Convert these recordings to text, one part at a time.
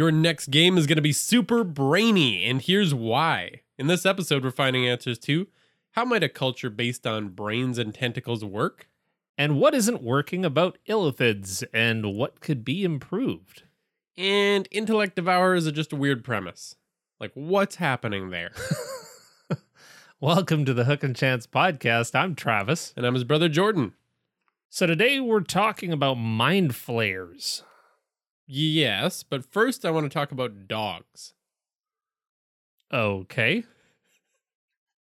Your next game is going to be super brainy, and here's why. In this episode, we're finding answers to how might a culture based on brains and tentacles work? And what isn't working about illithids and what could be improved? And intellect devourers are just a weird premise. Like, what's happening there? Welcome to the Hook and Chance podcast. I'm Travis. and I'm his brother Jordan. So today we're talking about mind flayers. Yes, but first I want to talk about dogs. Okay.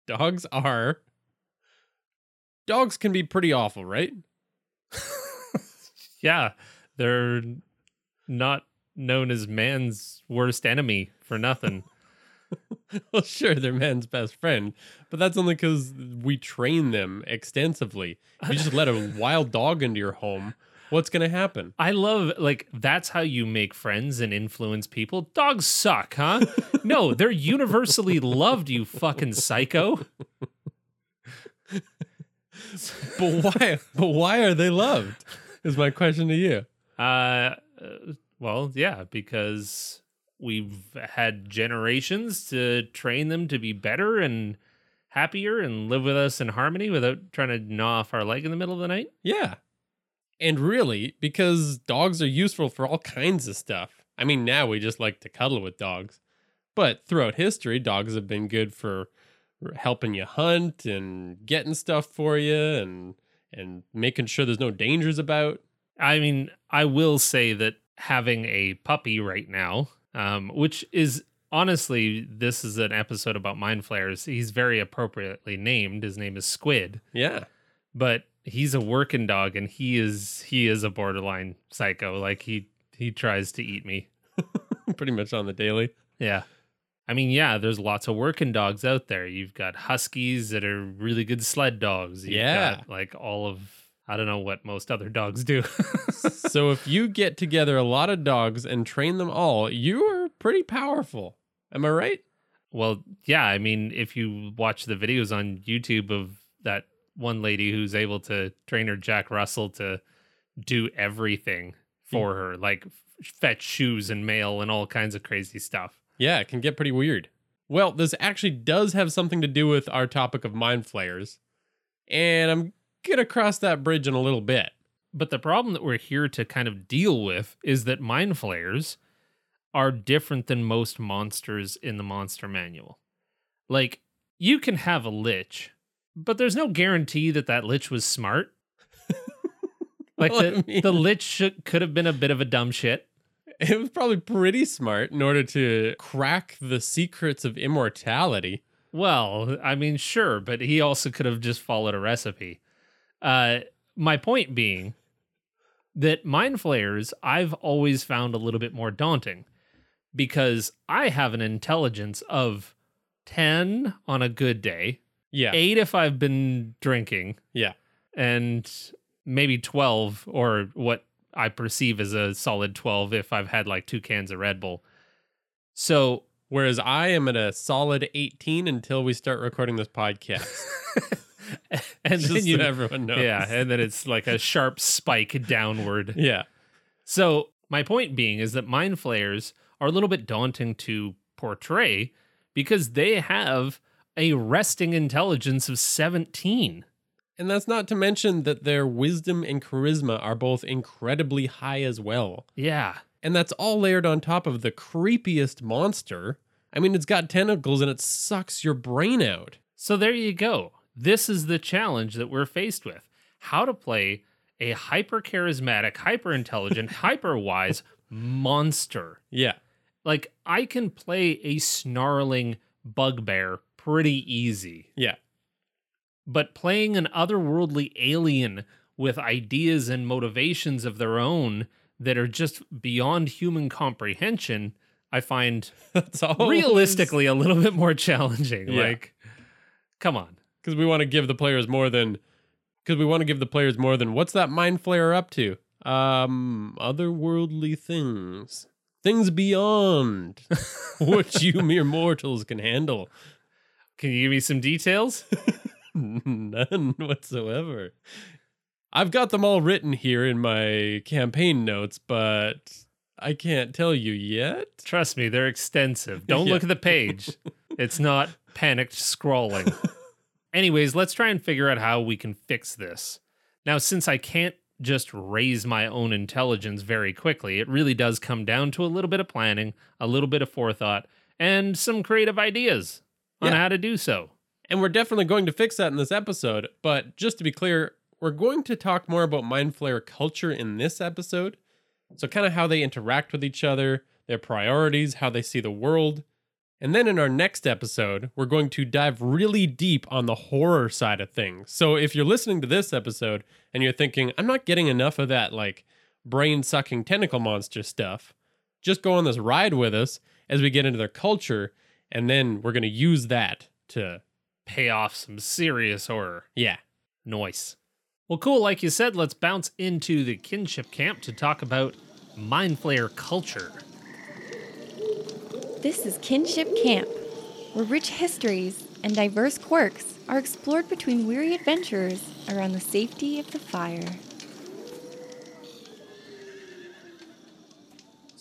Dogs are. Dogs can be pretty awful, right? Yeah, they're not known as man's worst enemy for nothing. well, sure, they're man's best friend, but that's only because we train them extensively. If you just let a wild dog into your home, what's going to happen? I love like that's how you make friends and influence people. Dogs suck, huh? no, they're universally loved, you fucking psycho. But why? but why are they loved? Is my question to you. Uh, uh, well, yeah, because we've had generations to train them to be better and happier and live with us in harmony without trying to gnaw off our leg in the middle of the night. Yeah. And really, because dogs are useful for all kinds of stuff. I mean, now we just like to cuddle with dogs. But throughout history, dogs have been good for helping you hunt and getting stuff for you and and making sure there's no dangers about. I mean, I will say that having a puppy right now, um, which is honestly, this is an episode about mind flayers. He's very appropriately named. His name is Squid. Yeah. but he's a working dog and he is he is a borderline psycho like he he tries to eat me Pretty much on the daily. yeah i mean yeah there's lots of working dogs out there you've got huskies that are really good sled dogs You've Yeah. got, like all of i don't know what most other dogs do so if you get together a lot of dogs and train them all, you are pretty powerful. Am I right? well yeah i mean if you watch the videos on youtube of that one lady who's able to train her jack russell to do everything for her like fetch shoes and mail and all kinds of crazy stuff Yeah, it can get pretty weird. Well, this actually does have something to do with our topic of mind flayers. And I'm going to cross that bridge in a little bit. But the problem that we're here to kind of deal with is that mind flayers are different than most monsters in the monster manual. Like, you can have a lich, but there's no guarantee that that lich was smart. like, Well, I the, mean- the lich could have been a bit of a dumb shit. It was probably pretty smart in order to crack the secrets of immortality. Well, I mean, sure, but he also could have just followed a recipe. Uh, my point being that mind flayers I've always found a little bit more daunting because I have an intelligence of 10 on a good day, Yeah. 8 if I've been drinking, Yeah. and maybe 12 or what I perceive as a solid 12 if I've had like two cans of Red Bull. So Whereas I am at a solid 18 until we start recording this podcast. and Just then you so everyone knows. Yeah, and then it's like a sharp spike downward. Yeah. So, my point being is that mind flayers are a little bit daunting to portray because they have a resting intelligence of 17. And that's not to mention that their wisdom and charisma are both incredibly high as well. Yeah. And that's all layered on top of the creepiest monster. I mean, it's got tentacles and it sucks your brain out. So, there you go. This is the challenge that we're faced with how to play a hyper charismatic, hyper intelligent, hyper wise monster. Yeah. Like, I can play a snarling bugbear pretty easy. Yeah. but playing an otherworldly alien with ideas and motivations of their own that are just beyond human comprehension I find That's all. realistically a little bit more challenging. Yeah. Like, come on. because we want to give the players more than because we want to give the players more than what's that mind flayer up to? Um, otherworldly things, things beyond what you mere mortals can handle. Can you give me some details? None whatsoever. I've got them all written here in my campaign notes, but I can't tell you yet. Trust me, they're extensive. Don't Yeah. look at the page. It's not panicked scrawling. Anyways, let's try and figure out how we can fix this. Now, since I can't just raise my own intelligence very quickly, it really does come down to a little bit of planning, a little bit of forethought, and some creative ideas on Yeah. how to do so. And we're definitely going to fix that in this episode. But just to be clear, we're going to talk more about Mind Flayer culture in this episode. So, kind of how they interact with each other, their priorities, how they see the world. And then in our next episode, we're going to dive really deep on the horror side of things. So, if you're listening to this episode and you're thinking, I'm not getting enough of that, like, brain sucking tentacle monster stuff, just go on this ride with us as we get into their culture. And then we're going to use that to Pay off some serious horror. yeah. Noise. Well, cool. Like you said, let's bounce into the kinship camp to talk about Mind Flayer culture. This is Kinship Camp, where rich histories and diverse quirks are explored between weary adventurers around the safety of the fire.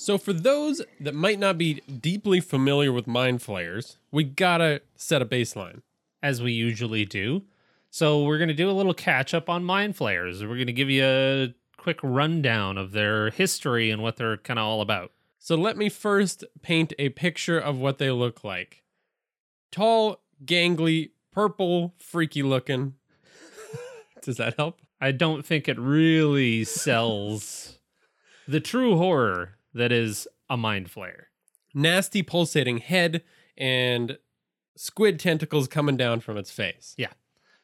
So for those that might not be deeply familiar with mind flayers, we gotta set a baseline. as we usually do. So we're to do a little catch up on Mind Flayers. We're to give you a quick rundown of their history and what they're kind of all about. So let me first paint a picture of what they look like. Tall, gangly, purple, freaky looking. Does that help? I don't think it really sells the true horror that is a Mind Flayer. Nasty pulsating head and squid tentacles coming down from its face. Yeah.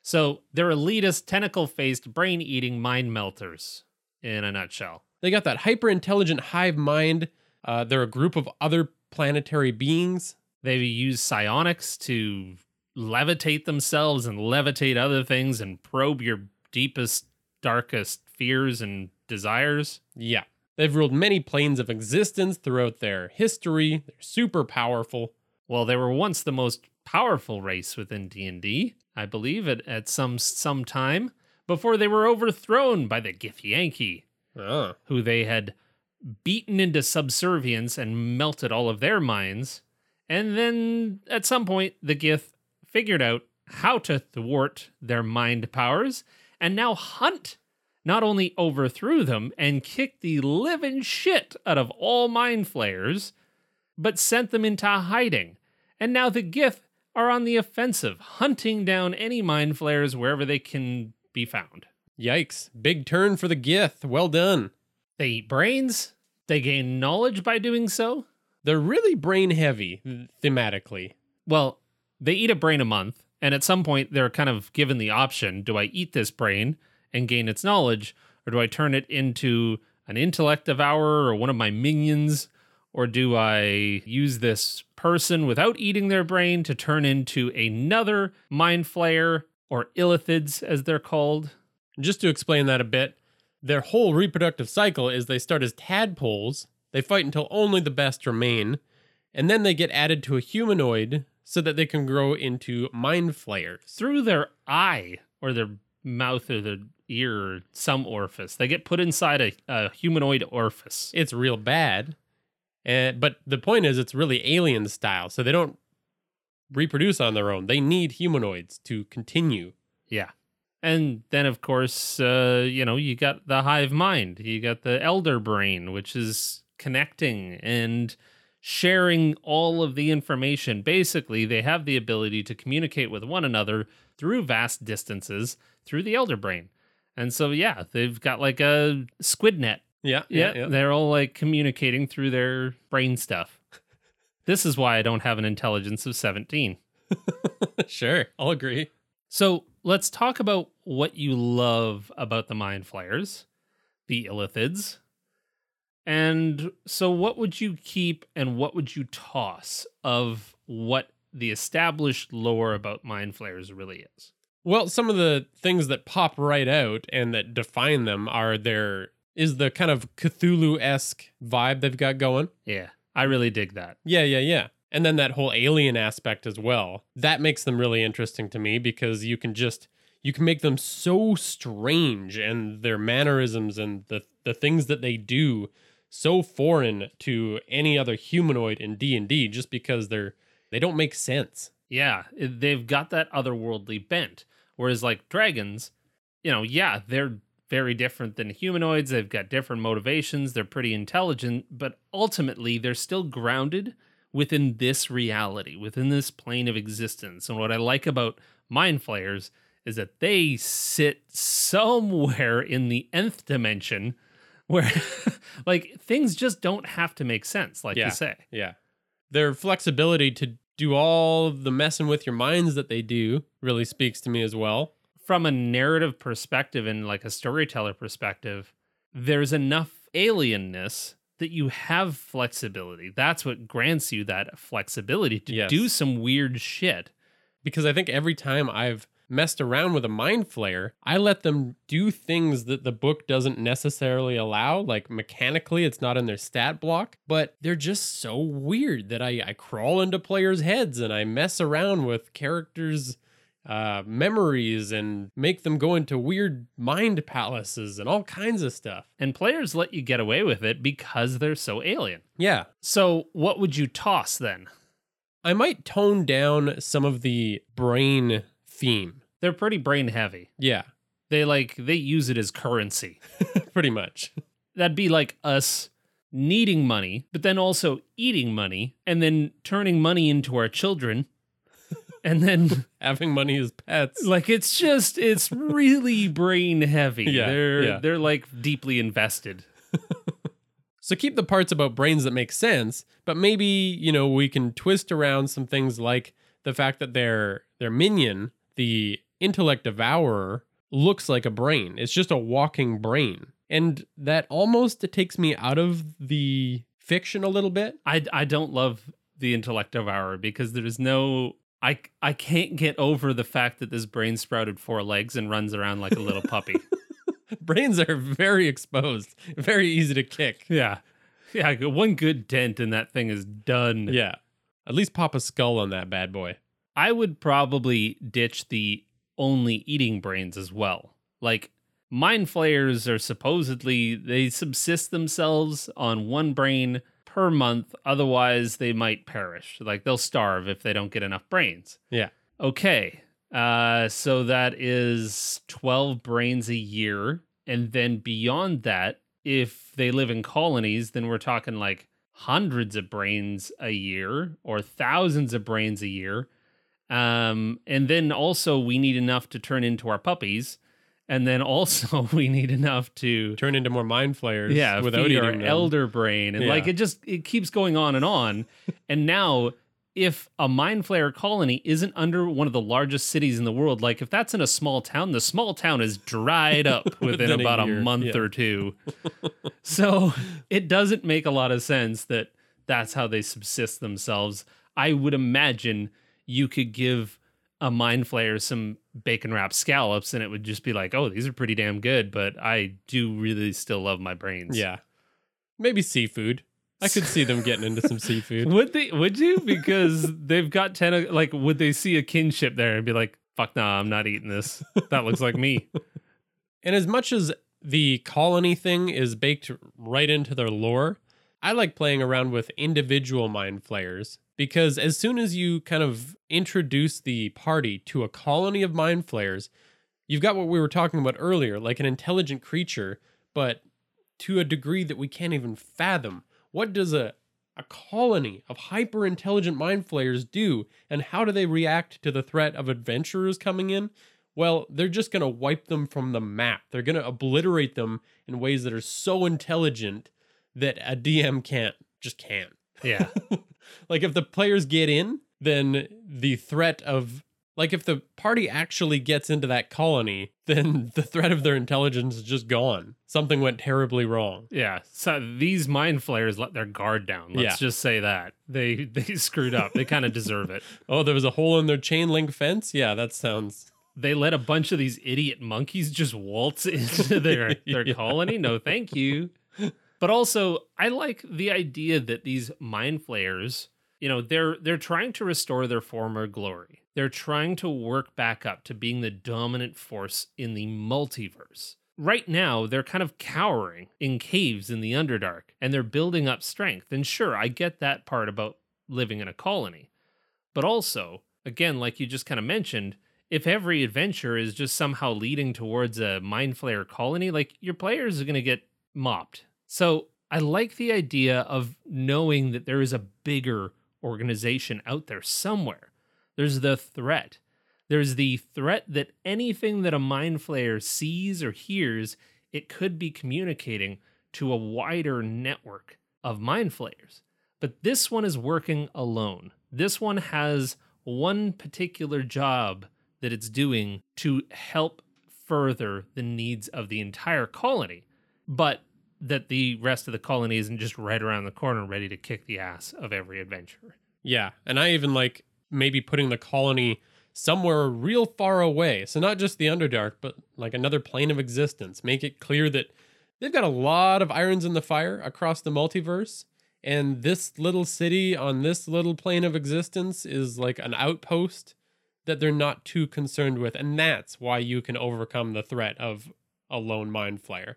So they're elitist, tentacle faced, brain eating mind melters in a nutshell. They got that hyper intelligent hive mind. Uh, they're a group of other planetary beings. They use psionics to levitate themselves and levitate other things and probe your deepest, darkest fears and desires. Yeah. They've ruled many planes of existence throughout their history. They're super powerful. Well, they were once the most powerful race within D&D, I believe, at, at some some time before they were overthrown by the Githyanki, Ah. who they had beaten into subservience and melted all of their minds. And then at some point, the Gith figured out how to thwart their mind powers and now hunt. Not only overthrew them and kicked the living shit out of all mind flayers, but sent them into hiding. And now the Gith are on the offensive, hunting down any mind flayers wherever they can be found. Yikes. Big turn for the Gith. Well done. They eat brains, they gain knowledge by doing so. They're really brain heavy thematically. Well, they eat a brain a month, and at some point they're kind of given the option do I eat this brain and gain its knowledge, or do I turn it into an intellect devourer or one of my minions? Or do I use this person without eating their brain to turn into another mind flayer or illithids, as they're called? Just to explain that a bit, their whole reproductive cycle is they start as tadpoles, they fight until only the best remain, and then they get added to a humanoid so that they can grow into mind flayers. Through their eye or their mouth or their ear or some orifice. They get put inside a, a humanoid orifice. It's real bad. And but the point is it's really alien style, so they don't reproduce on their own. They need humanoids to continue. Yeah. And then, of course, uh, you know, you got the hive mind. You got the elder brain, which is connecting and sharing all of the information. Basically, they have the ability to communicate with one another through vast distances through the elder brain. And so, yeah, they've got like a squid net. Yeah, Yeah, they're all like communicating through their brain stuff. this is why I don't have an intelligence of 17. sure, I'll agree. So let's talk about what you love about the Mind Flayers, the Illithids. And so, what would you keep and what would you toss of what the established lore about mind flayers really is? Well, some of the things that pop right out and that define them are their is the kind of Cthulhu esque vibe they've got going. Yeah, I really dig that. Yeah, yeah, yeah. And then that whole alien aspect as well. That makes them really interesting to me because you can just you can make them so strange and their mannerisms and the the things that they do so foreign to any other humanoid in D&D just because they're they don't make sense. Yeah, they've got that otherworldly bent. Whereas, like dragons, you know, yeah, they're very different than humanoids. They've got different motivations. They're pretty intelligent, but ultimately, they're still grounded within this reality, within this plane of existence. And what I like about mind flayers is that they sit somewhere in the nth dimension where, like, things just don't have to make sense, like Yeah. you say. Yeah. Their flexibility to do all the messing with your minds that they do really speaks to me as well. from a narrative perspective and like a storyteller perspective, there's enough alienness that you have flexibility. That's what grants you that flexibility to Yes. do some weird shit. because I think every time I've messed around with a mind flayer, I let them do things that the book doesn't necessarily allow. Like mechanically, it's not in their stat block, but they're just so weird that I, I crawl into players' heads and I mess around with characters' uh, memories and make them go into weird mind palaces and all kinds of stuff. And players let you get away with it because they're so alien. Yeah. So, what would you toss then? I might tone down some of the brain theme. They're pretty brain heavy. Yeah, They like they use it as currency. pretty much. That'd be like us needing money, but then also eating money and then turning money into our children. And then Having money as pets. like it's just it's really brain heavy. Yeah, they're yeah. they're like deeply invested. So keep the parts about brains that make sense, but maybe, you know, we can twist around some things like the fact that their their minion, the intellect devourer, looks like a brain. It's just a walking brain. And that almost takes me out of the fiction a little bit. I I don't love the intellect devourer because there's no I I can't get over the fact that this brain sprouted four legs and runs around like a little puppy. Brains are very exposed, very easy to kick. yeah. Yeah, one good dent and that thing is done. Yeah. At least pop a skull on that bad boy. I would probably ditch the only eating brains as well. Like mind flayers are supposedly they subsist themselves on one brain per month otherwise they might perish. Like they'll starve if they don't get enough brains. Yeah. Okay. Uh so that is 12 brains a year and then beyond that if they live in colonies then we're talking like hundreds of brains a year or thousands of brains a year. Um, and then also we need enough to turn into our puppies, and then also we need enough to Turn into more mind flayers yeah without feed our them. elder brain, and like it just it keeps going on and on. and now, if a mind flayer colony isn't under one of the largest cities in the world, like if that's in a small town, the small town is dried up within, Within about a, year, month yeah. or two. so it doesn't make a lot of sense that that's how they subsist themselves. I would imagine you could give a mind flayer some bacon wrapped scallops and it would just be like, oh, these are pretty damn good, but I do really still love my brains. Yeah. Maybe seafood. I could see them getting into some seafood. Would they would you? Because they've got ten like would they see a kinship there and be like, fuck nah, I'm not eating this. That looks like me. And as much as the colony thing is baked right into their lore, I like playing around with individual mind flayers because as soon as you kind of introduce the party to a colony of mind flayers, you've got what we were talking about earlier, like an intelligent creature, but to a degree that we can't even fathom. What does a a colony of hyper intelligent mind flayers do, and how do they react to the threat of adventurers coming in? Well, they're just going to wipe them from the map. They're going to obliterate them in ways that are so intelligent that a DM can't, just can't. Yeah. like if the players get in, then the threat of Like if the party actually gets into that colony, then the threat of their intelligence is just gone. Something went terribly wrong. Yeah. So these mind flayers let their guard down. Let's Yeah. just say that. They they screwed up. They kind of deserve it. Oh, there was a hole in their chain link fence? Yeah, that sounds They let a bunch of these idiot monkeys just waltz into their their Yeah. colony. No, thank you. But also, I like the idea that these mind flayers, you know, they're they're trying to restore their former glory. They're trying to work back up to being the dominant force in the multiverse. Right now, they're kind of cowering in caves in the Underdark and they're building up strength. And sure, I get that part about living in a colony. But also, again, like you just kind of mentioned, if every adventure is just somehow leading towards a mind flayer colony, like your players are going to get mopped. So I like the idea of knowing that there is a bigger organization out there somewhere. There's the threat. There's the threat that anything that a mind flayer sees or hears, it could be communicating to a wider network of mind flayers. But this one is working alone. This one has one particular job that it's doing to help further the needs of the entire colony, but that the rest of the colony isn't just right around the corner ready to kick the ass of every adventurer. Yeah, and I even like maybe putting the colony somewhere real far away. So not just the Underdark, but like another plane of existence. Make it clear that they've got a lot of irons in the fire across the multiverse, and this little city on this little plane of existence is like an outpost that they're not too concerned with, and that's why you can overcome the threat of a lone mind flayer.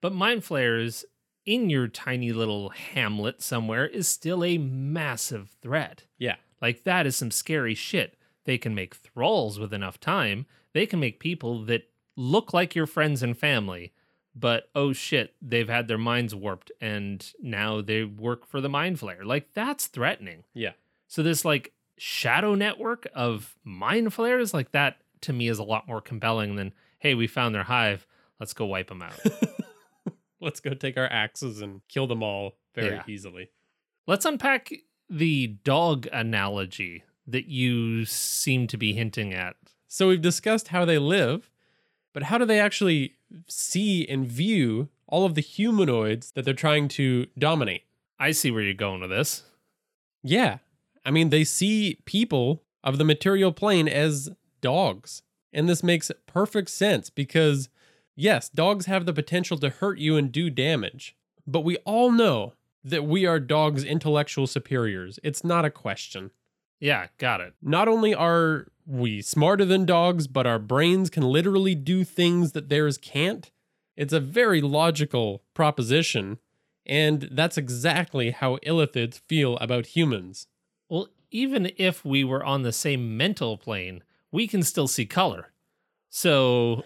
But mind flayers in your tiny little hamlet somewhere is still a massive threat. Yeah. Like that is some scary shit. They can make thralls with enough time. They can make people that look like your friends and family, but oh shit, they've had their minds warped and now they work for the mind flayer. Like that's threatening. Yeah. So this like shadow network of mind flayers, like that to me is a lot more compelling than hey, we found their hive. Let's go wipe them out. Let's go take our axes and kill them all very Yeah. easily. Let's unpack the dog analogy that you seem to be hinting at. So we've discussed how they live, but how do they actually see and view all of the humanoids that they're trying to dominate? I see where you're going with this. Yeah. I mean, they see people of the material plane as dogs. And this makes perfect sense because, yes, dogs have the potential to hurt you and do damage. But we all know that we are dogs' intellectual superiors. It's not a question. Yeah, got it. Not only are we smarter than dogs, but our brains can literally do things that theirs can't. It's a very logical proposition, and that's exactly how illithids feel about humans. Well, even if we were on the same mental plane, we can still see color. So,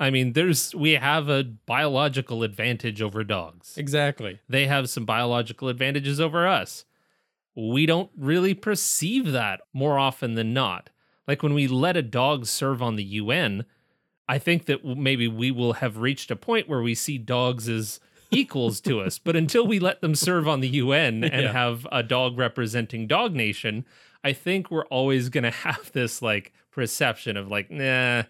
I mean, there's we have a biological advantage over dogs. Exactly. They have some biological advantages over us. We don't really perceive that more often than not. Like when we let a dog serve on the UN, I think that maybe we will have reached a point where we see dogs as equals to us. But until we let them serve on the UN and Yeah. have a dog representing Dog Nation, I think we're always going to have this like perception of like, nah,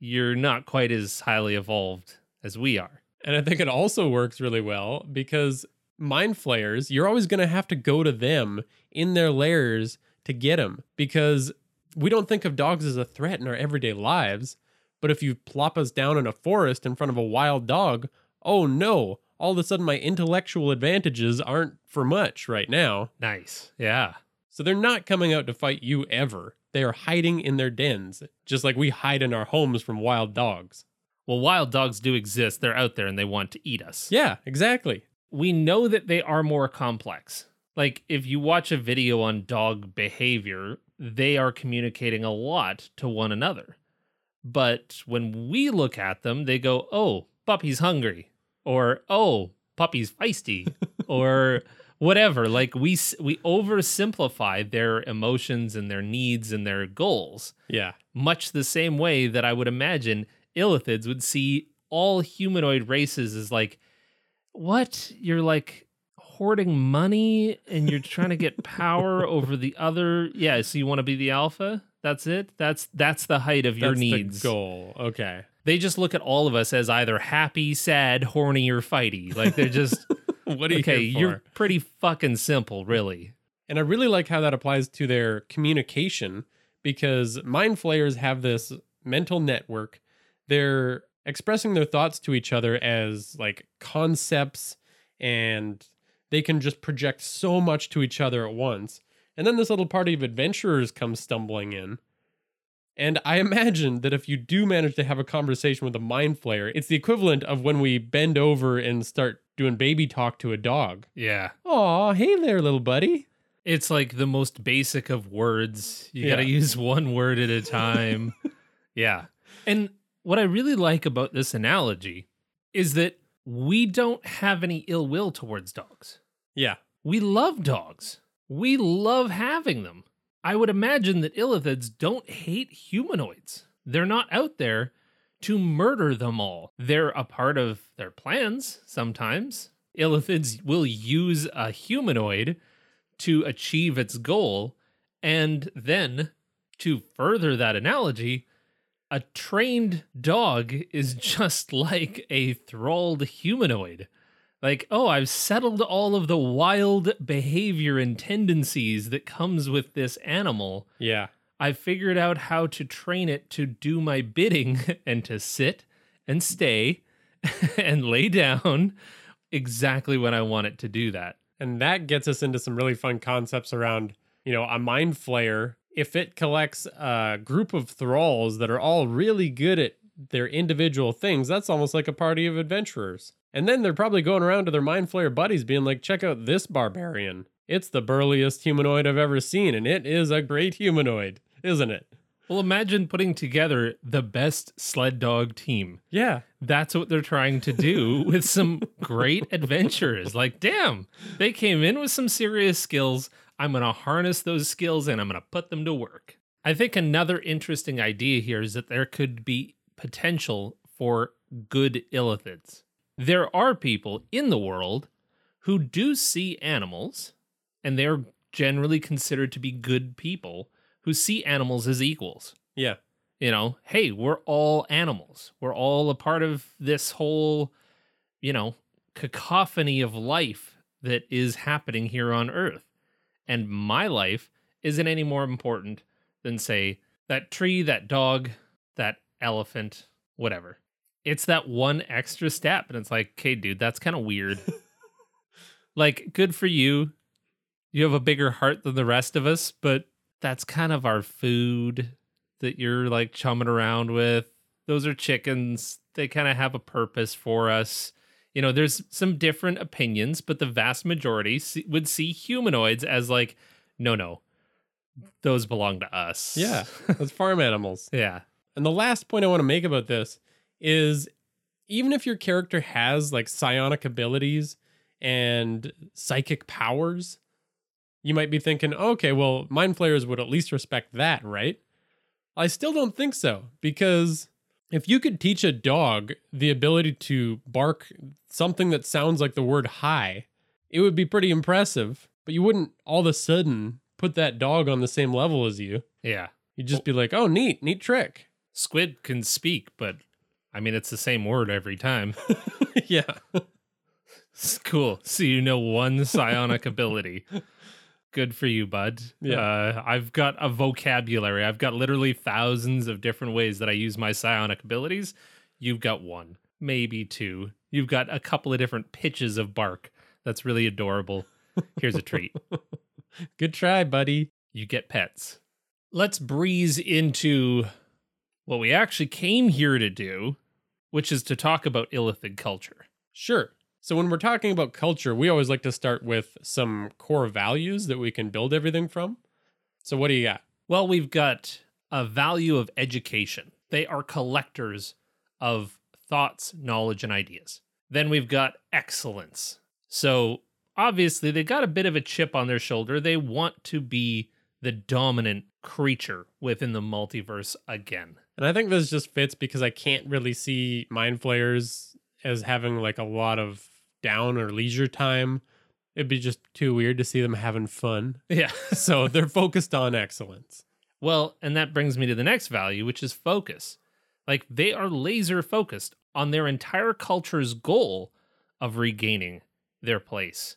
you're not quite as highly evolved as we are. And I think it also works really well because mind flayers, you're always going to have to go to them in their lairs to get them because we don't think of dogs as a threat in our everyday lives. But if you plop us down in a forest in front of a wild dog, oh no, all of a sudden my intellectual advantages aren't for much right now. Nice. Yeah. So they're not coming out to fight you ever. They are hiding in their dens, just like we hide in our homes from wild dogs. Well, wild dogs do exist. They're out there and they want to eat us. Yeah, exactly. We know that they are more complex. Like, if you watch a video on dog behavior, they are communicating a lot to one another. But when we look at them, they go, oh, puppy's hungry, or oh, puppy's feisty, or whatever. Like, we, we oversimplify their emotions and their needs and their goals Yeah. much the same way that I would imagine illithids would see all humanoid races as like, what? You're like hoarding money and you're trying to get power over the other. Yeah, so you want to be the alpha? That's it. That's that's the height of your needs. the goal. Okay. They just look at all of us as either happy, sad, horny, or fighty. Like they're just What are you okay. You're pretty fucking simple, really. And I really like how that applies to their communication because mind flayers have this mental network. They're expressing their thoughts to each other as like concepts and they can just project so much to each other at once. And then this little party of adventurers comes stumbling in. And I imagine that if you do manage to have a conversation with a mind flayer, it's the equivalent of when we bend over and start doing baby talk to a dog. Yeah. Oh, hey there, little buddy. It's like the most basic of words. You Yeah. got to use one word at a time. yeah. And what I really like about this analogy is that we don't have any ill will towards dogs. Yeah. We love dogs. We love having them. I would imagine that illithids don't hate humanoids. They're not out there to murder them all. They're a part of their plans sometimes. Illithids will use a humanoid to achieve its goal. And then, to further that analogy, a trained dog is just like a thralled humanoid. Like, oh, I've settled all of the wild behavior and tendencies that comes with this animal. Yeah. I figured out how to train it to do my bidding and to sit and stay and lay down exactly when I want it to do that. And that gets us into some really fun concepts around, you know, a mind flayer. If it collects a group of thralls that are all really good at their individual things, that's almost like a party of adventurers. And then they're probably going around to their mind flayer buddies being like, check out this barbarian. It's the burliest humanoid I've ever seen, and it is a great humanoid, isn't it? Well, imagine putting together the best sled dog team. Yeah. That's what they're trying to do with some great adventurers. Like, damn, they came in with some serious skills. I'm going to harness those skills and I'm going to put them to work. I think another interesting idea here is that there could be potential for good illithids. There are people in the world who do see animals, and they're generally considered to be good people who see animals as equals Yeah. you know, hey, we're all animals. We're all a part of this whole, you know, cacophony of life that is happening here on Earth. And my life isn't any more important than, say, that tree, that dog, that elephant, whatever. It's that one extra step. And it's like, okay, dude, that's kind of weird. like, good for you. You have a bigger heart than the rest of us, but that's kind of our food that you're like chumming around with. Those are chickens. They kind of have a purpose for us. You know, there's some different opinions, but the vast majority would see humanoids as like, no, no, those belong to us. Yeah. those farm animals. yeah. And the last point I want to make about this is even if your character has like psionic abilities and psychic powers, you might be thinking, okay, well, mind flayers would at least respect that, right? I still don't think so because if you could teach a dog the ability to bark something that sounds like the word hi, it would be pretty impressive, but you wouldn't all of a sudden put that dog on the same level as you. Yeah. You'd just be like, oh, neat, neat trick. Squid can speak, but I mean, it's the same word every time. yeah. It's cool. So you know one psionic ability. Good for you, bud. Yeah. Uh, I've got a vocabulary. I've got literally thousands of different ways that I use my psionic abilities. You've got one, maybe two. You've got a couple of different pitches of bark. That's really adorable. Here's a treat. Good try, buddy. You get pets. Let's breeze into what we actually came here to do, which is to talk about illithid culture. Sure. So when we're talking about culture, we always like to start with some core values that we can build everything from. So what do you got? Well, we've got a value of education. They are collectors of thoughts, knowledge, and ideas. Then we've got excellence. So obviously, they got a bit of a chip on their shoulder. They want to be the dominant creature within the multiverse again. And I think this just fits because I can't really see mind flayers as having like a lot of down or leisure time. It'd be just too weird to see them having fun. Yeah. So they're focused on excellence. Well, and that brings me to the next value, which is focus. Like they are laser focused on their entire culture's goal of regaining their place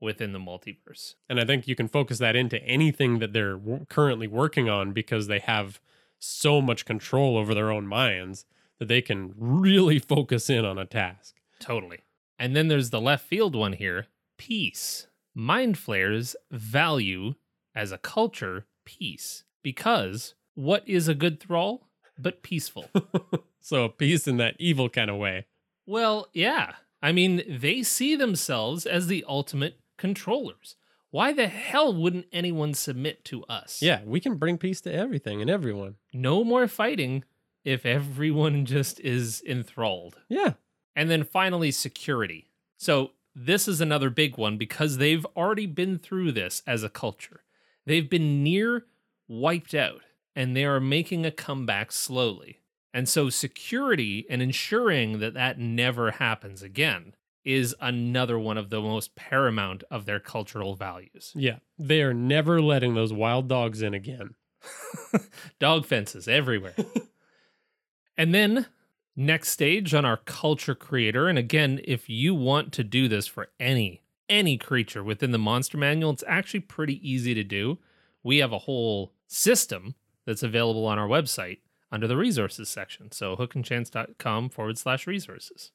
within the multiverse. And I think you can focus that into anything that they're w- currently working on because they have so much control over their own minds that they can really focus in on a task. Totally. And then there's the left field one here peace. Mind flayers value as a culture peace because what is a good thrall but peaceful? so peace in that evil kind of way. well, yeah. I mean, they see themselves as the ultimate controllers. Why the hell wouldn't anyone submit to us? Yeah, we can bring peace to everything and everyone. No more fighting if everyone just is enthralled. Yeah. And then finally, security. So, this is another big one because they've already been through this as a culture. They've been near wiped out and they are making a comeback slowly. And so, security and ensuring that that never happens again is another one of the most paramount of their cultural values. Yeah. They are never letting those wild dogs in again. Dog fences everywhere. and then next stage on our culture creator and again if you want to do this for any any creature within the monster manual it's actually pretty easy to do. We have a whole system that's available on our website under the resources section. So hookandchance.com forward slash resources.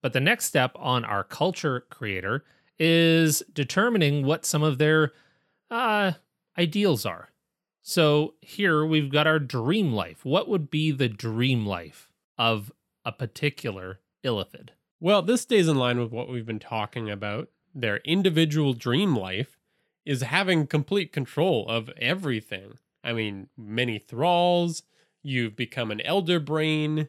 But the next step on our culture creator is determining what some of their uh, ideals are so here we've got our dream life. What would be the dream life of a particular illithid? Well, this stays in line with what we've been talking about. Their individual dream life is having complete control of everything. I mean, many thralls, you've become an elder brain,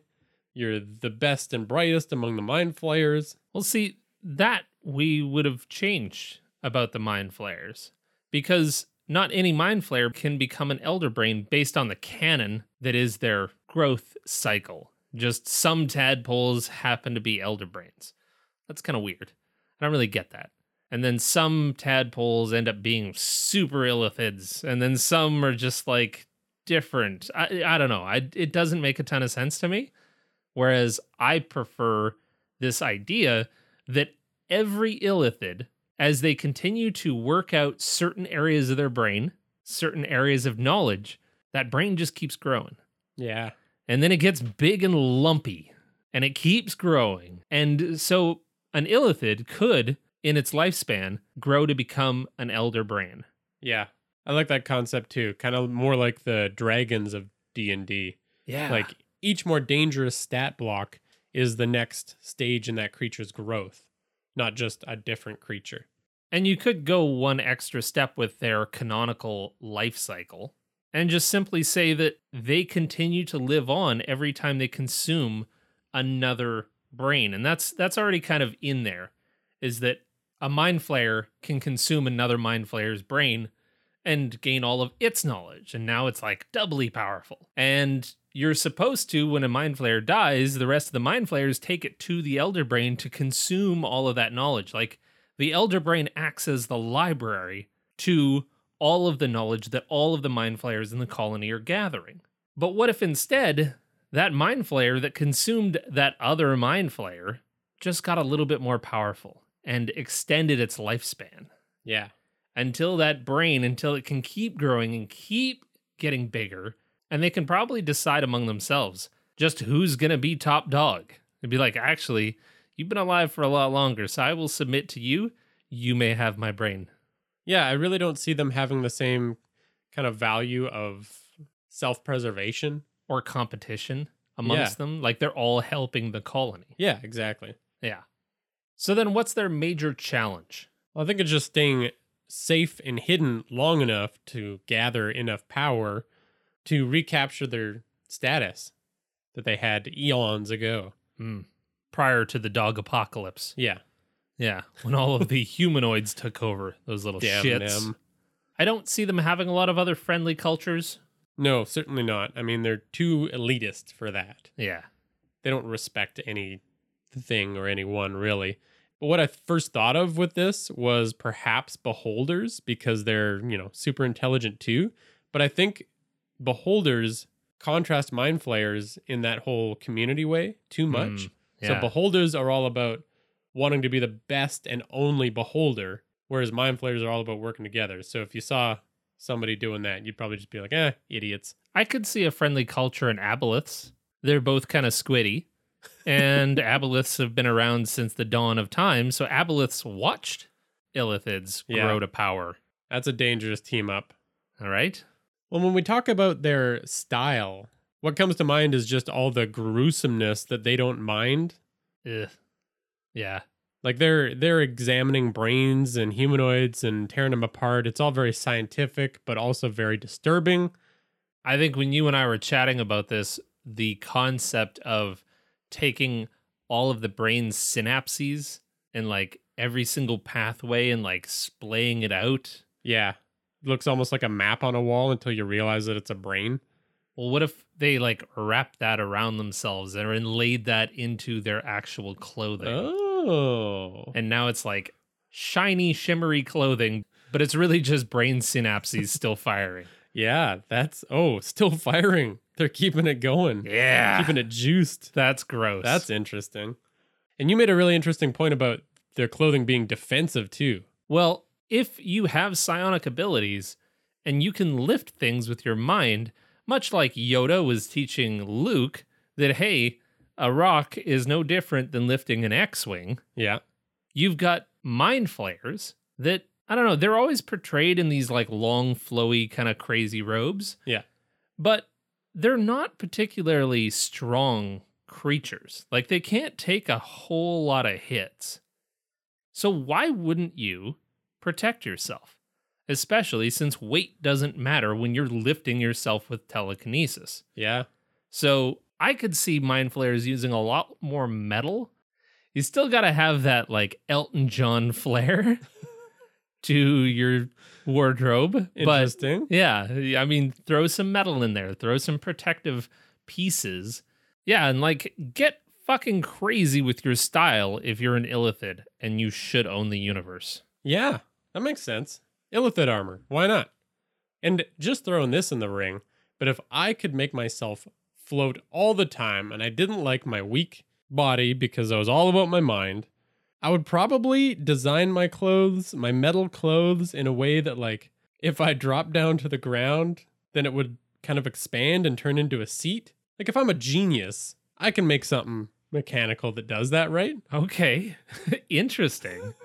you're the best and brightest among the mind flayers. Well, see, that we would have changed about the mind flayers because not any mind flayer can become an elder brain based on the canon that is their growth cycle. Just some tadpoles happen to be elder brains. That's kind of weird. I don't really get that. And then some tadpoles end up being super illithids, and then some are just like different. I, I don't know. I, it doesn't make a ton of sense to me. Whereas I prefer this idea that every illithid, as they continue to work out certain areas of their brain, certain areas of knowledge, that brain just keeps growing. Yeah. And then it gets big and lumpy and it keeps growing. And so an illithid could, in its lifespan, grow to become an elder brain. Yeah. I like that concept too. Kind of more like the dragons of D&D. Yeah. Like each more dangerous stat block is the next stage in that creature's growth, not just a different creature. And you could go one extra step with their canonical life cycle and just simply say that they continue to live on every time they consume another brain. And that's that's already kind of in there is that a mind flayer can consume another mind flayer's brain and gain all of its knowledge. And now it's like doubly powerful. And you're supposed to, when a mind flayer dies, the rest of the mind flayers take it to the elder brain to consume all of that knowledge. Like the elder brain acts as the library to all of the knowledge that all of the mind flayers in the colony are gathering. But what if instead that mind flayer that consumed that other mind flayer just got a little bit more powerful and extended its lifespan Yeah. until that brain, until it can keep growing and keep getting bigger, and they can probably decide among themselves just who's going to be top dog. It'd be like, actually, you've been alive for a lot longer, so I will submit to you. You may have my brain. Yeah, I really don't see them having the same kind of value of self-preservation. or competition amongst Yeah. them. Like they're all helping the colony. Yeah, exactly. Yeah. So then what's their major challenge? Well, I think it's just staying safe and hidden long enough to gather enough power to recapture their status that they had eons ago. Hmm. Prior to the dog apocalypse. Yeah. Yeah. When all of the humanoids took over, those little Damn shits. them. I don't see them having a lot of other friendly cultures. No, certainly not. I mean, they're too elitist for that. Yeah. They don't respect any thing or anyone really. But what I first thought of with this was perhaps beholders because they're, you know, super intelligent too. But I think beholders contrast mind flayers in that whole community way too much. Mm, So beholders are all about wanting to be the best and only beholder, whereas mind flayers are all about working together. So if you saw somebody doing that, you'd probably just be like, eh, idiots. I could see a friendly culture in aboleths. They're both kind of squiddy. And aboleths have been around since the dawn of time. So aboleths watched illithids Yeah. grow to power. That's a dangerous team up. All right. Well, when we talk about their style, what comes to mind is just all the gruesomeness that they don't mind. Ugh. Yeah. Like they're they're examining brains and humanoids and tearing them apart. It's all very scientific, but also very disturbing. I think when you and I were chatting about this, the concept of taking all of the brain's synapses and like every single pathway and like splaying it out. Yeah. Looks almost like a map on a wall until you realize that it's a brain. Well, what if they like wrap that around themselves and laid that into their actual clothing? Oh. And now it's like shiny, shimmery clothing, but it's really just brain synapses still firing. Yeah, that's oh, still firing. They're keeping it going. Yeah. Keeping it juiced. That's gross. That's interesting. And you made a really interesting point about their clothing being defensive too. Well, if you have psionic abilities and you can lift things with your mind, much like Yoda was teaching Luke that, hey, a rock is no different than lifting an X Wing, Yeah. you've got mind flayers that, I don't know, they're always portrayed in these like long, flowy, kind of crazy robes. Yeah. But they're not particularly strong creatures. Like they can't take a whole lot of hits. So why wouldn't you protect yourself? Especially since weight doesn't matter when you're lifting yourself with telekinesis. Yeah. So I could see Mind Flayers using a lot more metal. You still got to have that like Elton John flair to your wardrobe. But Interesting. yeah, I mean, throw some metal in there, throw some protective pieces. Yeah, and like get fucking crazy with your style if you're an illithid and you should own the universe. yeah, that makes sense. Illithid armor. Why not? And just throwing this in the ring, but if I could make myself float all the time and I didn't like my weak body because I was all about my mind, I would probably design my clothes, my metal clothes, in a way that, like, if I dropped down to the ground, then it would kind of expand and turn into a seat. Like, if I'm a genius, I can make something mechanical that does that, right? Okay, interesting.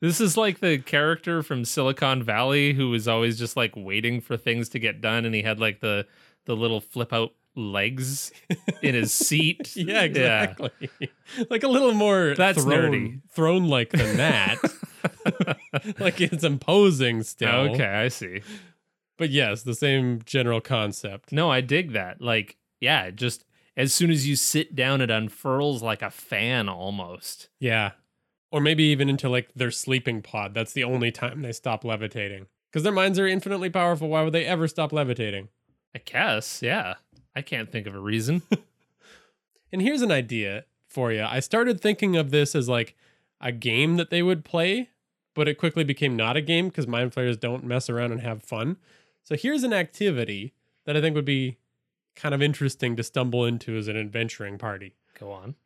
This is like the character from Silicon Valley who was always just like waiting for things to get done, and he had like the the little flip out legs in his seat. Yeah, exactly. like a little more That's throne, nerdy. throne like than that. like it's imposing still. Okay, I see. But yes, the same general concept. No, I dig that. Like, yeah, just as soon as you sit down, it unfurls like a fan almost. Yeah. Or maybe even into like their sleeping pod. That's the only time they stop levitating. Because their minds are infinitely powerful. Why would they ever stop levitating? I guess, yeah. I can't think of a reason. And here's an idea for you. I started thinking of this as like a game that they would play, but it quickly became not a game because mind flayers don't mess around and have fun. So here's an activity that I think would be kind of interesting to stumble into as an adventuring party. Go on.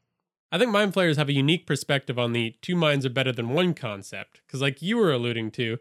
I think mind flayers have a unique perspective on the two minds are better than one concept. Because, like you were alluding to,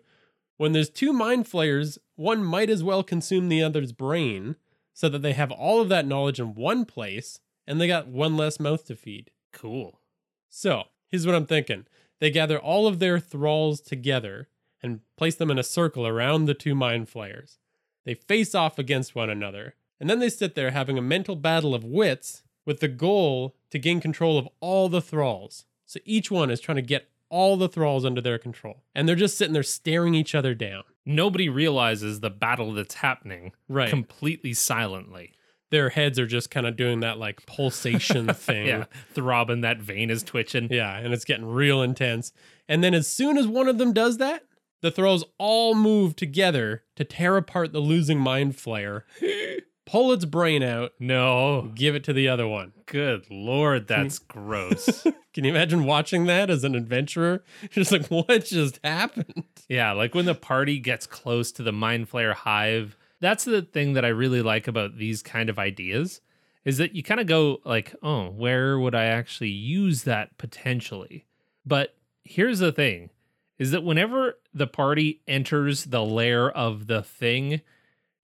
when there's two mind flayers, one might as well consume the other's brain so that they have all of that knowledge in one place and they got one less mouth to feed. Cool. So, here's what I'm thinking they gather all of their thralls together and place them in a circle around the two mind flayers. They face off against one another, and then they sit there having a mental battle of wits with the goal to gain control of all the thralls. So each one is trying to get all the thralls under their control. And they're just sitting there staring each other down. Nobody realizes the battle that's happening Right. completely silently. Their heads are just kind of doing that like pulsation thing. Yeah. Throbbing, that vein is twitching. Yeah, and it's getting real intense. And then as soon as one of them does that, the thralls all move together to tear apart the losing mind flayer, pull its brain out, No. give it to the other one. Good lord, that's gross. Can you imagine watching that as an adventurer? Just like, what just happened? yeah, like when the party gets close to the Mind Flayer hive That's the thing that I really like about these kind of ideas is that you kind of go like, "Oh, where would I actually use that potentially?" But here's the thing is that whenever the party enters the lair of the thing,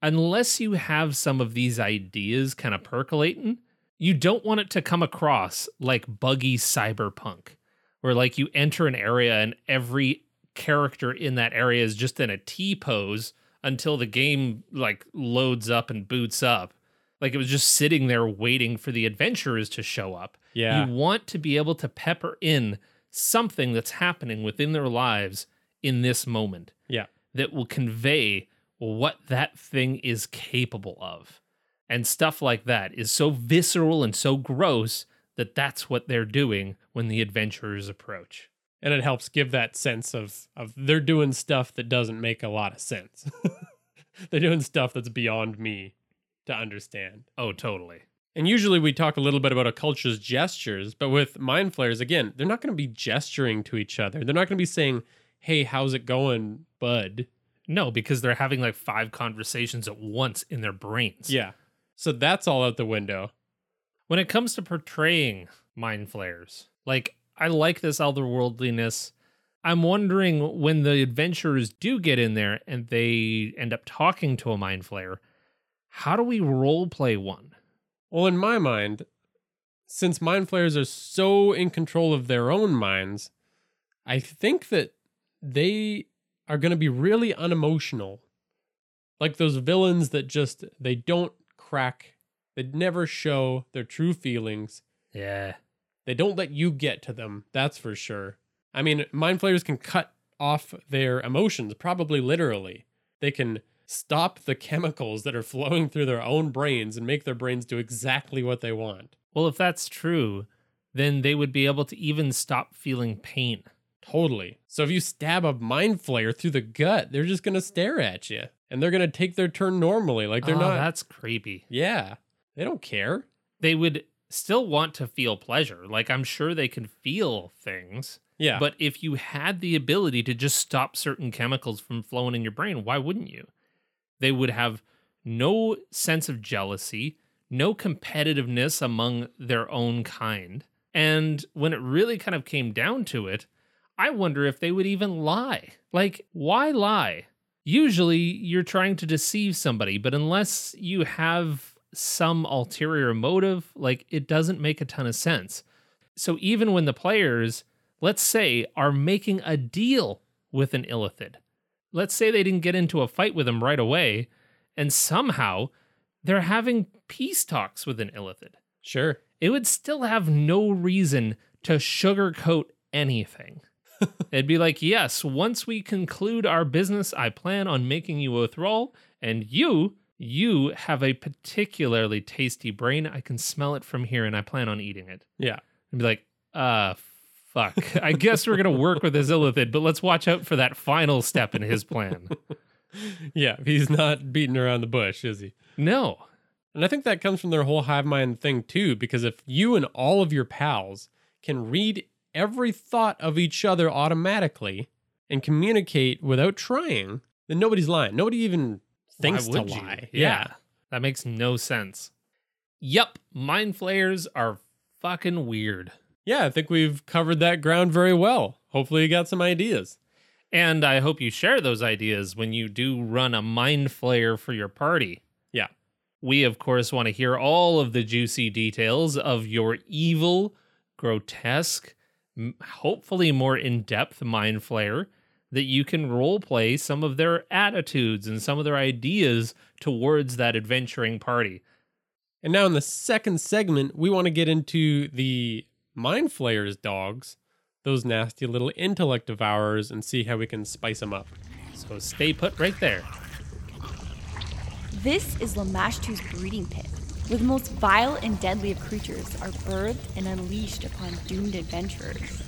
unless you have some of these ideas kind of percolating, you don't want it to come across like buggy cyberpunk, where like you enter an area and every character in that area is just in a T pose until the game like loads up and boots up. Like it was just sitting there waiting for the adventurers to show up. Yeah. You want to be able to pepper in something that's happening within their lives in this moment Yeah. that will convey what that thing is capable of. And stuff like that is so visceral and so gross that that's what they're doing when the adventurers approach. and it helps give that sense of of they're doing stuff that doesn't make a lot of sense. they're doing stuff that's beyond me to understand. Oh, totally. And usually we talk a little bit about a culture's gestures, but with mind flayers, again, they're not going to be gesturing to each other. They're not going to be saying, "Hey, how's it going, bud?" No, because they're having like five conversations at once in their brains. Yeah. So that's all out the window. When it comes to portraying mind flayers, like I like this otherworldliness. I'm wondering when the adventurers do get in there and they end up talking to a mind flayer, how do we role play one? Well, in my mind, since mind flayers are so in control of their own minds, I think that they are going to be really unemotional. Like those villains that just they don't crack. They never show their true feelings. Yeah. They don't let you get to them, that's for sure. I mean, mind flayers can cut off their emotions, probably literally. They can stop the chemicals that are flowing through their own brains and make their brains do exactly what they want. Well, if that's true, then they would be able to even stop feeling pain. Totally. So if you stab a mind flayer through the gut, they're just going to stare at you and they're going to take their turn normally. Like they're Oh, not. That's creepy. Yeah. They don't care. They would still want to feel pleasure. Like I'm sure they can feel things. Yeah. But if you had the ability to just stop certain chemicals from flowing in your brain, why wouldn't you? They would have no sense of jealousy, no competitiveness among their own kind. And when it really kind of came down to it, I wonder if they would even lie. Like, why lie? Usually you're trying to deceive somebody, but unless you have some ulterior motive, like, it doesn't make a ton of sense. So even when the players, let's say, are making a deal with an illithid, let's say they didn't get into a fight with him right away, and somehow they're having peace talks with an illithid. sure. It would still have no reason to sugarcoat anything. It'd be like, yes, once we conclude our business, I plan on making you a thrall, and you, you have a particularly tasty brain. I can smell it from here, and I plan on eating it. Yeah. And be like, uh, fuck. I guess we're gonna work with this illithid, but let's watch out for that final step in his plan. Yeah. He's not beating around the bush, is he? No. And I think that comes from their whole hive mind thing too, because if you and all of your pals can read every thought of each other automatically and communicate without trying, then nobody's lying. Nobody even thinks to you? lie. Yeah. That makes no sense. Yup, mind flayers are fucking weird. Yeah, I think we've covered that ground very well. Hopefully, you got some ideas. And I hope you share those ideas when you do run a mind flayer for your party. Yeah. We, of course, want to hear all of the juicy details of your evil, grotesque, hopefully more in depth mind flayer that you can role play some of their attitudes and some of their ideas towards that adventuring party. And now, in the second segment, we want to get into the mind flayers dogs, those nasty little intellect devourers, and see how we can spice them up. So stay put right there. This is Lamashtu's breeding pit, where the most vile and deadly of creatures are birthed and unleashed upon doomed adventurers.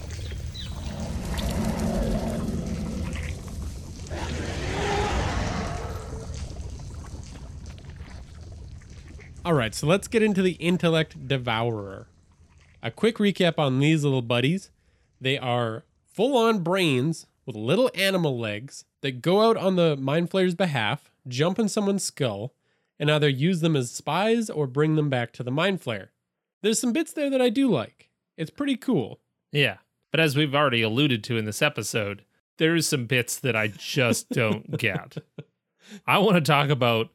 All right, so let's get into the intellect devourer. A quick recap on these little buddies. They are full on brains with little animal legs that go out on the mind flayer's behalf, jump in someone's skull and either use them as spies or bring them back to the mind flayer. There's some bits there that I do like. It's pretty cool. Yeah. But as we've already alluded to in this episode, there's some bits that I just don't get. I want to talk about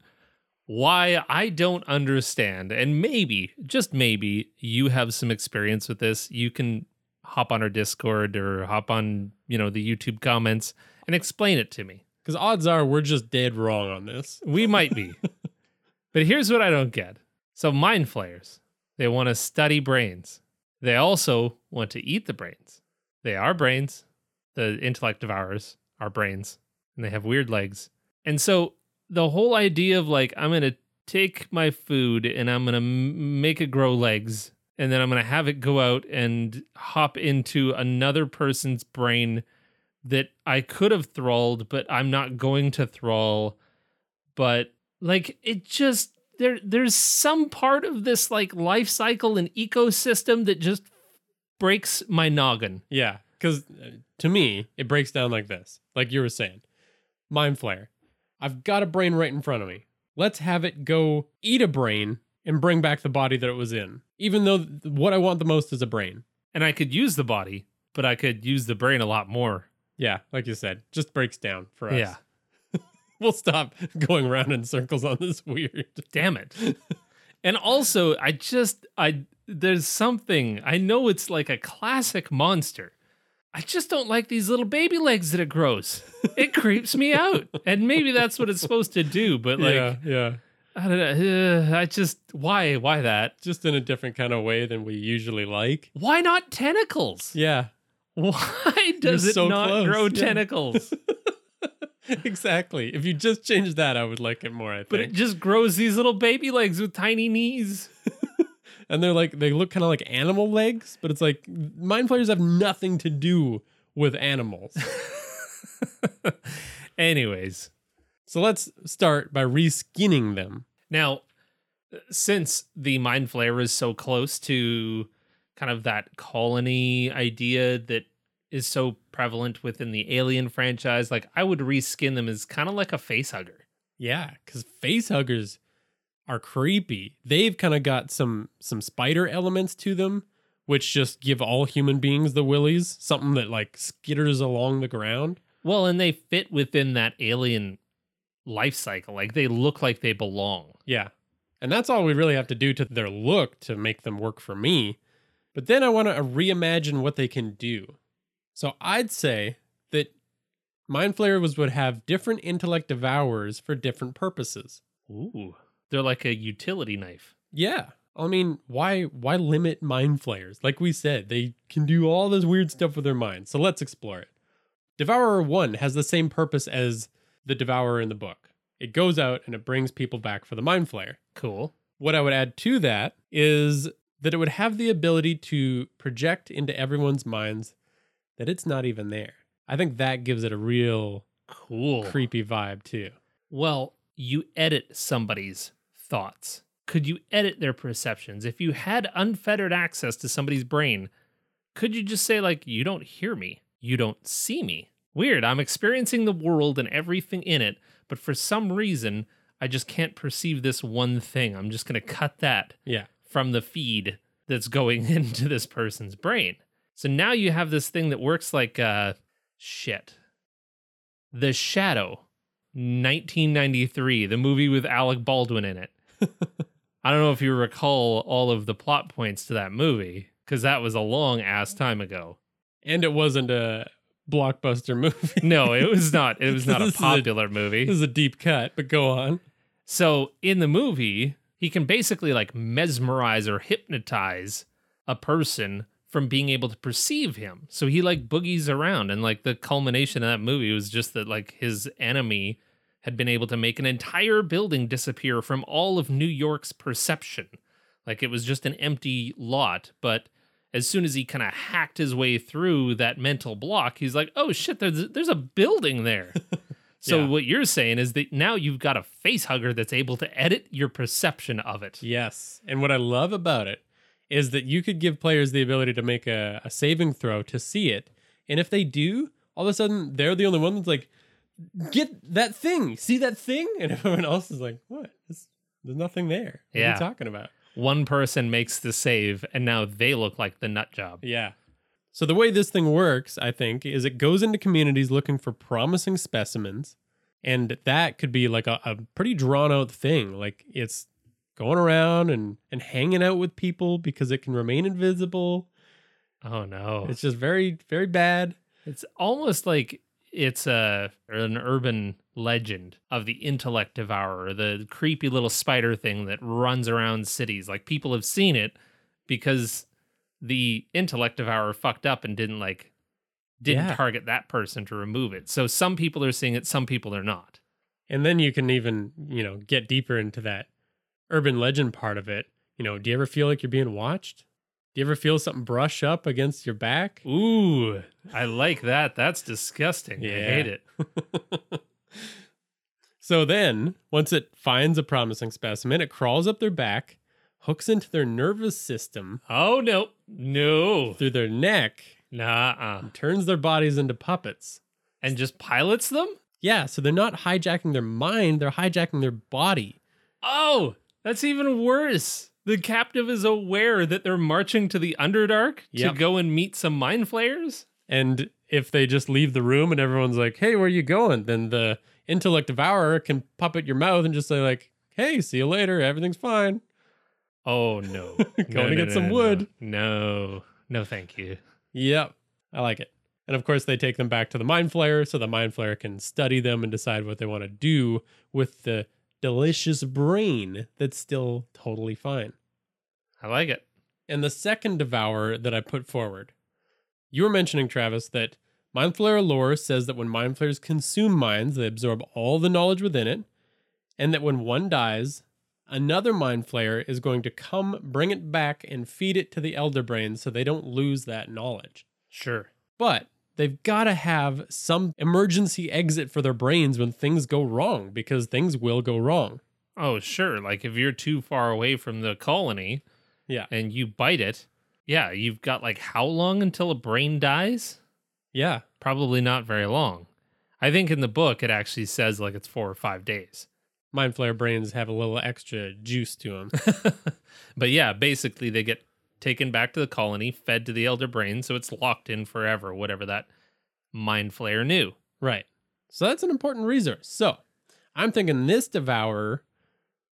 why I don't understand. And maybe, just maybe, you have some experience with this. You can hop on our Discord or hop on, you know, the YouTube comments and explain it to me. Because odds are we're just dead wrong on this. We might be. but here's what I don't get. So mind flayers, they want to study brains. They also want to eat the brains. They are brains. The intellect devourers are brains, and they have weird legs. And so the whole idea of like, I'm to take my food and I'm to m- make it grow legs, and then I'm to have it go out and hop into another person's brain that I could have thralled, but I'm not going to thrall. But like, it just there there's some part of this like life cycle and ecosystem that just breaks my noggin. Yeah, because uh, to me, it breaks down like this. Like you were saying, mind flayer. I've got a brain right in front of me. Let's have it go eat a brain and bring back the body that it was in. Even though th- what I want the most is a brain. And I could use the body, but I could use the brain a lot more. Yeah, like you said, just breaks down for us. Yeah. We'll stop going around in circles on this weird. Damn it. and also, I just I there's something I know it's like a classic monster. I just don't like these little baby legs that it grows. It creeps me out. And maybe that's what it's supposed to do, but like yeah, yeah. I don't know. uh, I just why why that? Just in a different kind of way than we usually like. Why not tentacles? Yeah, Why does it so not close. grow Yeah. tentacles? exactly. If you just change that, I would like it more. I think. but it just grows these little baby legs with tiny knees. and they're like they look kind of like animal legs, but it's like mind flayers have nothing to do with animals. Anyways, so let's start by reskinning them. now since the mind flayer is so close to kind of that colony idea that is so prevalent within the Alien franchise, like I would reskin them as kind of like a face hugger. Yeah, because face huggers are creepy. They've kind of got some some spider elements to them, which just give all human beings the willies. Something that like skitters along the ground. Well, and they fit within that alien life cycle. Like they look like they belong. Yeah. And that's all we really have to do to their look to make them work for me. But then I want to reimagine what they can do. So I'd say that Mind Flayers would have different intellect devourers for different purposes. Ooh. They're like a utility knife. Yeah. I mean, why why limit mind flayers? Like we said, they can do all this weird stuff with their minds. So let's explore it. Devourer 1 has the same purpose as the Devourer in the book. It goes out and it brings people back for the mind flayer. Cool. What I would add to that is that it would have the ability to project into everyone's minds that it's not even there. I think that gives it a real Cool. creepy vibe too. Well, you edit somebody's thoughts. Could you edit their perceptions? If you had unfettered access to somebody's brain, could you just say, like, you don't hear me? You don't see me? Weird. I'm experiencing the world and everything in it, but for some reason, I just can't perceive this one thing. I'm just going to cut that Yeah. from the feed that's going into this person's brain. So now you have this thing that works like uh shit. The Shadow, 1993, the movie with Alec Baldwin in it. I don't know if you recall all of the plot points to that movie cuz that was a long ass time ago. And it wasn't a blockbuster movie. No, it was not. It was not a is a- popular movie. This is a deep cut, but go on. So in the movie, he can basically like mesmerize or hypnotize a person from being able to perceive him. So he like boogies around and like the culmination of that movie was just that like his enemy had been able to make an entire building disappear from all of New York's perception. Like it was just an empty lot, but as soon as he kind of hacked his way through that mental block, he's like, "Oh shit, there's there's a building there." So Yeah. what you're saying is that now you've got a face hugger that's able to edit your perception of it. Yes. And what I love about it is that you could give players the ability to make a, a saving throw to see it. And if they do, all of a sudden they're the only one that's like, get that thing. See that thing? And everyone else is like, what? There's, there's nothing there. What are Yeah. you talking about? One person makes the save, and now they look like the nut job. Yeah. So the way this thing works, I think, is it goes into communities looking for promising specimens. And that could be like a, a pretty drawn out thing. Like it's going around and, and hanging out with people because it can remain invisible. Oh no! It's just very, very bad. It's almost like it's a an urban legend of the intellect devourer, the creepy little spider thing that runs around cities. Like people have seen it because the intellect devourer fucked up and didn't like didn't Yeah. target that person to remove it. So some people are seeing it, some people are not. And then you can even, you know, get deeper into that urban legend part of it. You know, do you ever feel like you're being watched? Do you ever feel something brush up against your back? Ooh, I like that. That's disgusting. I hate it. so then, once it finds a promising specimen, it crawls up their back, hooks into their nervous system Oh no, no, through their neck, nah, turns their bodies into puppets. and just pilots them. Yeah, so they're not hijacking their mind, they're hijacking their body. Oh, that's even worse. The captive is aware that they're marching to the Underdark Yep. to go and meet some mind flayers. And if they just leave the room and everyone's like, hey, where are you going? Then the intellect devourer can puppet your mouth and just say, like, hey, see you later. Everything's fine. Oh no. Going to get some no, wood. No. No, thank you. Yep. I like it. And of course, they take them back to the mind flayer so the mind flayer can study them and decide what they want to do with the delicious brain that's still totally fine. I like it. And the second devourer that I put forward, you were mentioning, Travis, that Mind Flayer lore says that when Mind Flayers consume minds, they absorb all the knowledge within it, and that when one dies, another Mind Flayer is going to come, bring it back, and feed it to the Elder Brain so they don't lose that knowledge. Sure. But they've got to have some emergency exit for their brains when things go wrong, because things will go wrong. Oh, sure. Like if you're too far away from the colony Yeah. and you bite it, yeah, you've got like how long until a brain dies? Yeah. Probably not very long. I think in the book it actually says like it's four or five days. Mind Flayer brains have a little extra juice to them. but yeah, basically they get taken back to the colony, fed to the elder brain, so it's locked in forever, whatever that mind flayer knew. Right. So that's an important resource. So I'm thinking this devourer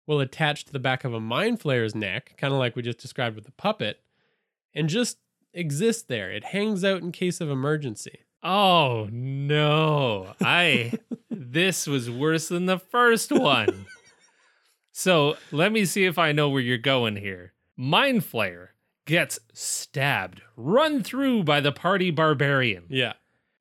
will attach to the back of a mind flayer's neck, kind of like we just described with the puppet, and just exist there. It hangs out in case of emergency. Oh no. I this was worse than the first one. so let me see if I know where you're going here. Mind Flayer gets stabbed, run through by the party barbarian. Yeah.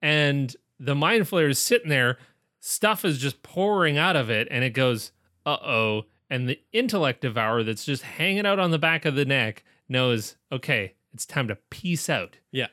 and the mind flayer is sitting there stuff is just pouring out of it and it goes uh-oh and the intellect devourer that's just hanging out on the back of the neck knows okay it's time to peace out Yeah.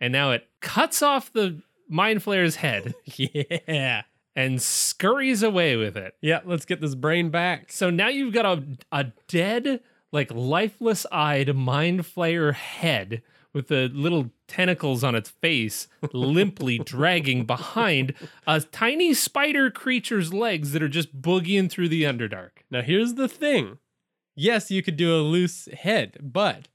and now it cuts off the mind flayer's head Yeah. and scurries away with it Yeah. Let's get this brain back. so now you've got a, a dead like lifeless eyed mind flayer head with the little tentacles on its face limply dragging behind a tiny spider creature's legs that are just boogieing through the underdark. Now, here's the thing yes, you could do a loose head, but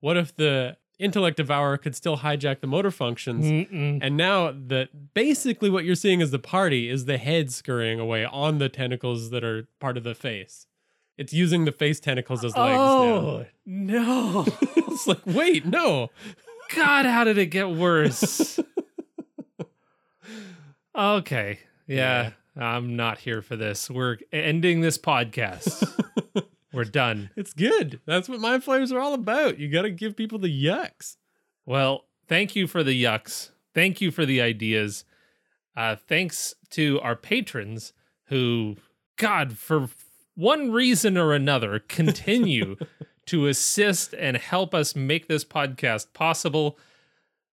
what if the intellect devourer could still hijack the motor functions? Mm-mm. And now that basically what you're seeing as the party is the head scurrying away on the tentacles that are part of the face. It's using the face tentacles as legs Oh no. it's like, wait, no. God, how did it get worse? okay. Yeah, I'm not here for this. We're ending this podcast. We're done. It's good. That's what mind flayers are all about. You got to give people the yucks. Well, thank you for the yucks. Thank you for the ideas. Uh, thanks to our patrons who, God, for one reason or another, continue to assist and help us make this podcast possible.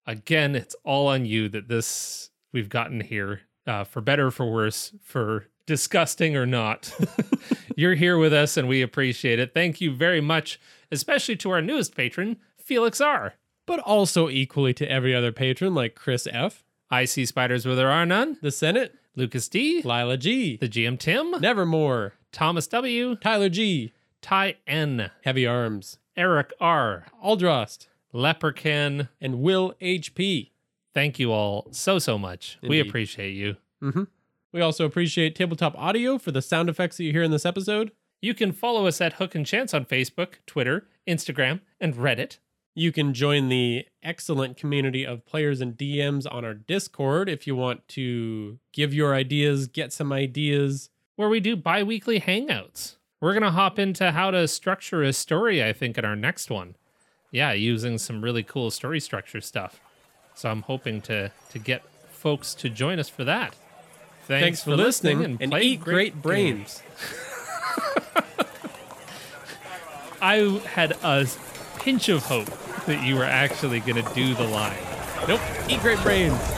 Again, it's all on you that this we've gotten here, uh, for better or for worse, for disgusting or not. You're here with us and we appreciate it. Thank you very much, especially to our newest patron, Felix R. But also equally to every other patron like Chris F., I see spiders where there are none. the Senate, Lucas D, Lila G, the GM Tim, Nevermore, Thomas W, Tyler G, Ty N, Heavy Arms, Eric R, Aldrost, Leprechaun. and Will HP. Thank you all so, so much. We Indeed. appreciate you. Mm-hmm. We also appreciate Tabletop Audio for the sound effects that you hear in this episode. You can follow us at Hook and Chance on Facebook, Twitter, Instagram, and Reddit. You can join the excellent community of players and DMs on our Discord if you want to give your ideas, get some ideas. Where we do bi weekly hangouts. We're going to hop into how to structure a story, I think, in our next one. Yeah, using some really cool story structure stuff. So I'm hoping to, to get folks to join us for that. Thanks, for, listening, and, play eat great, brains. I had a pinch of hope that you were actually going to do the line. Nope, eat great brains.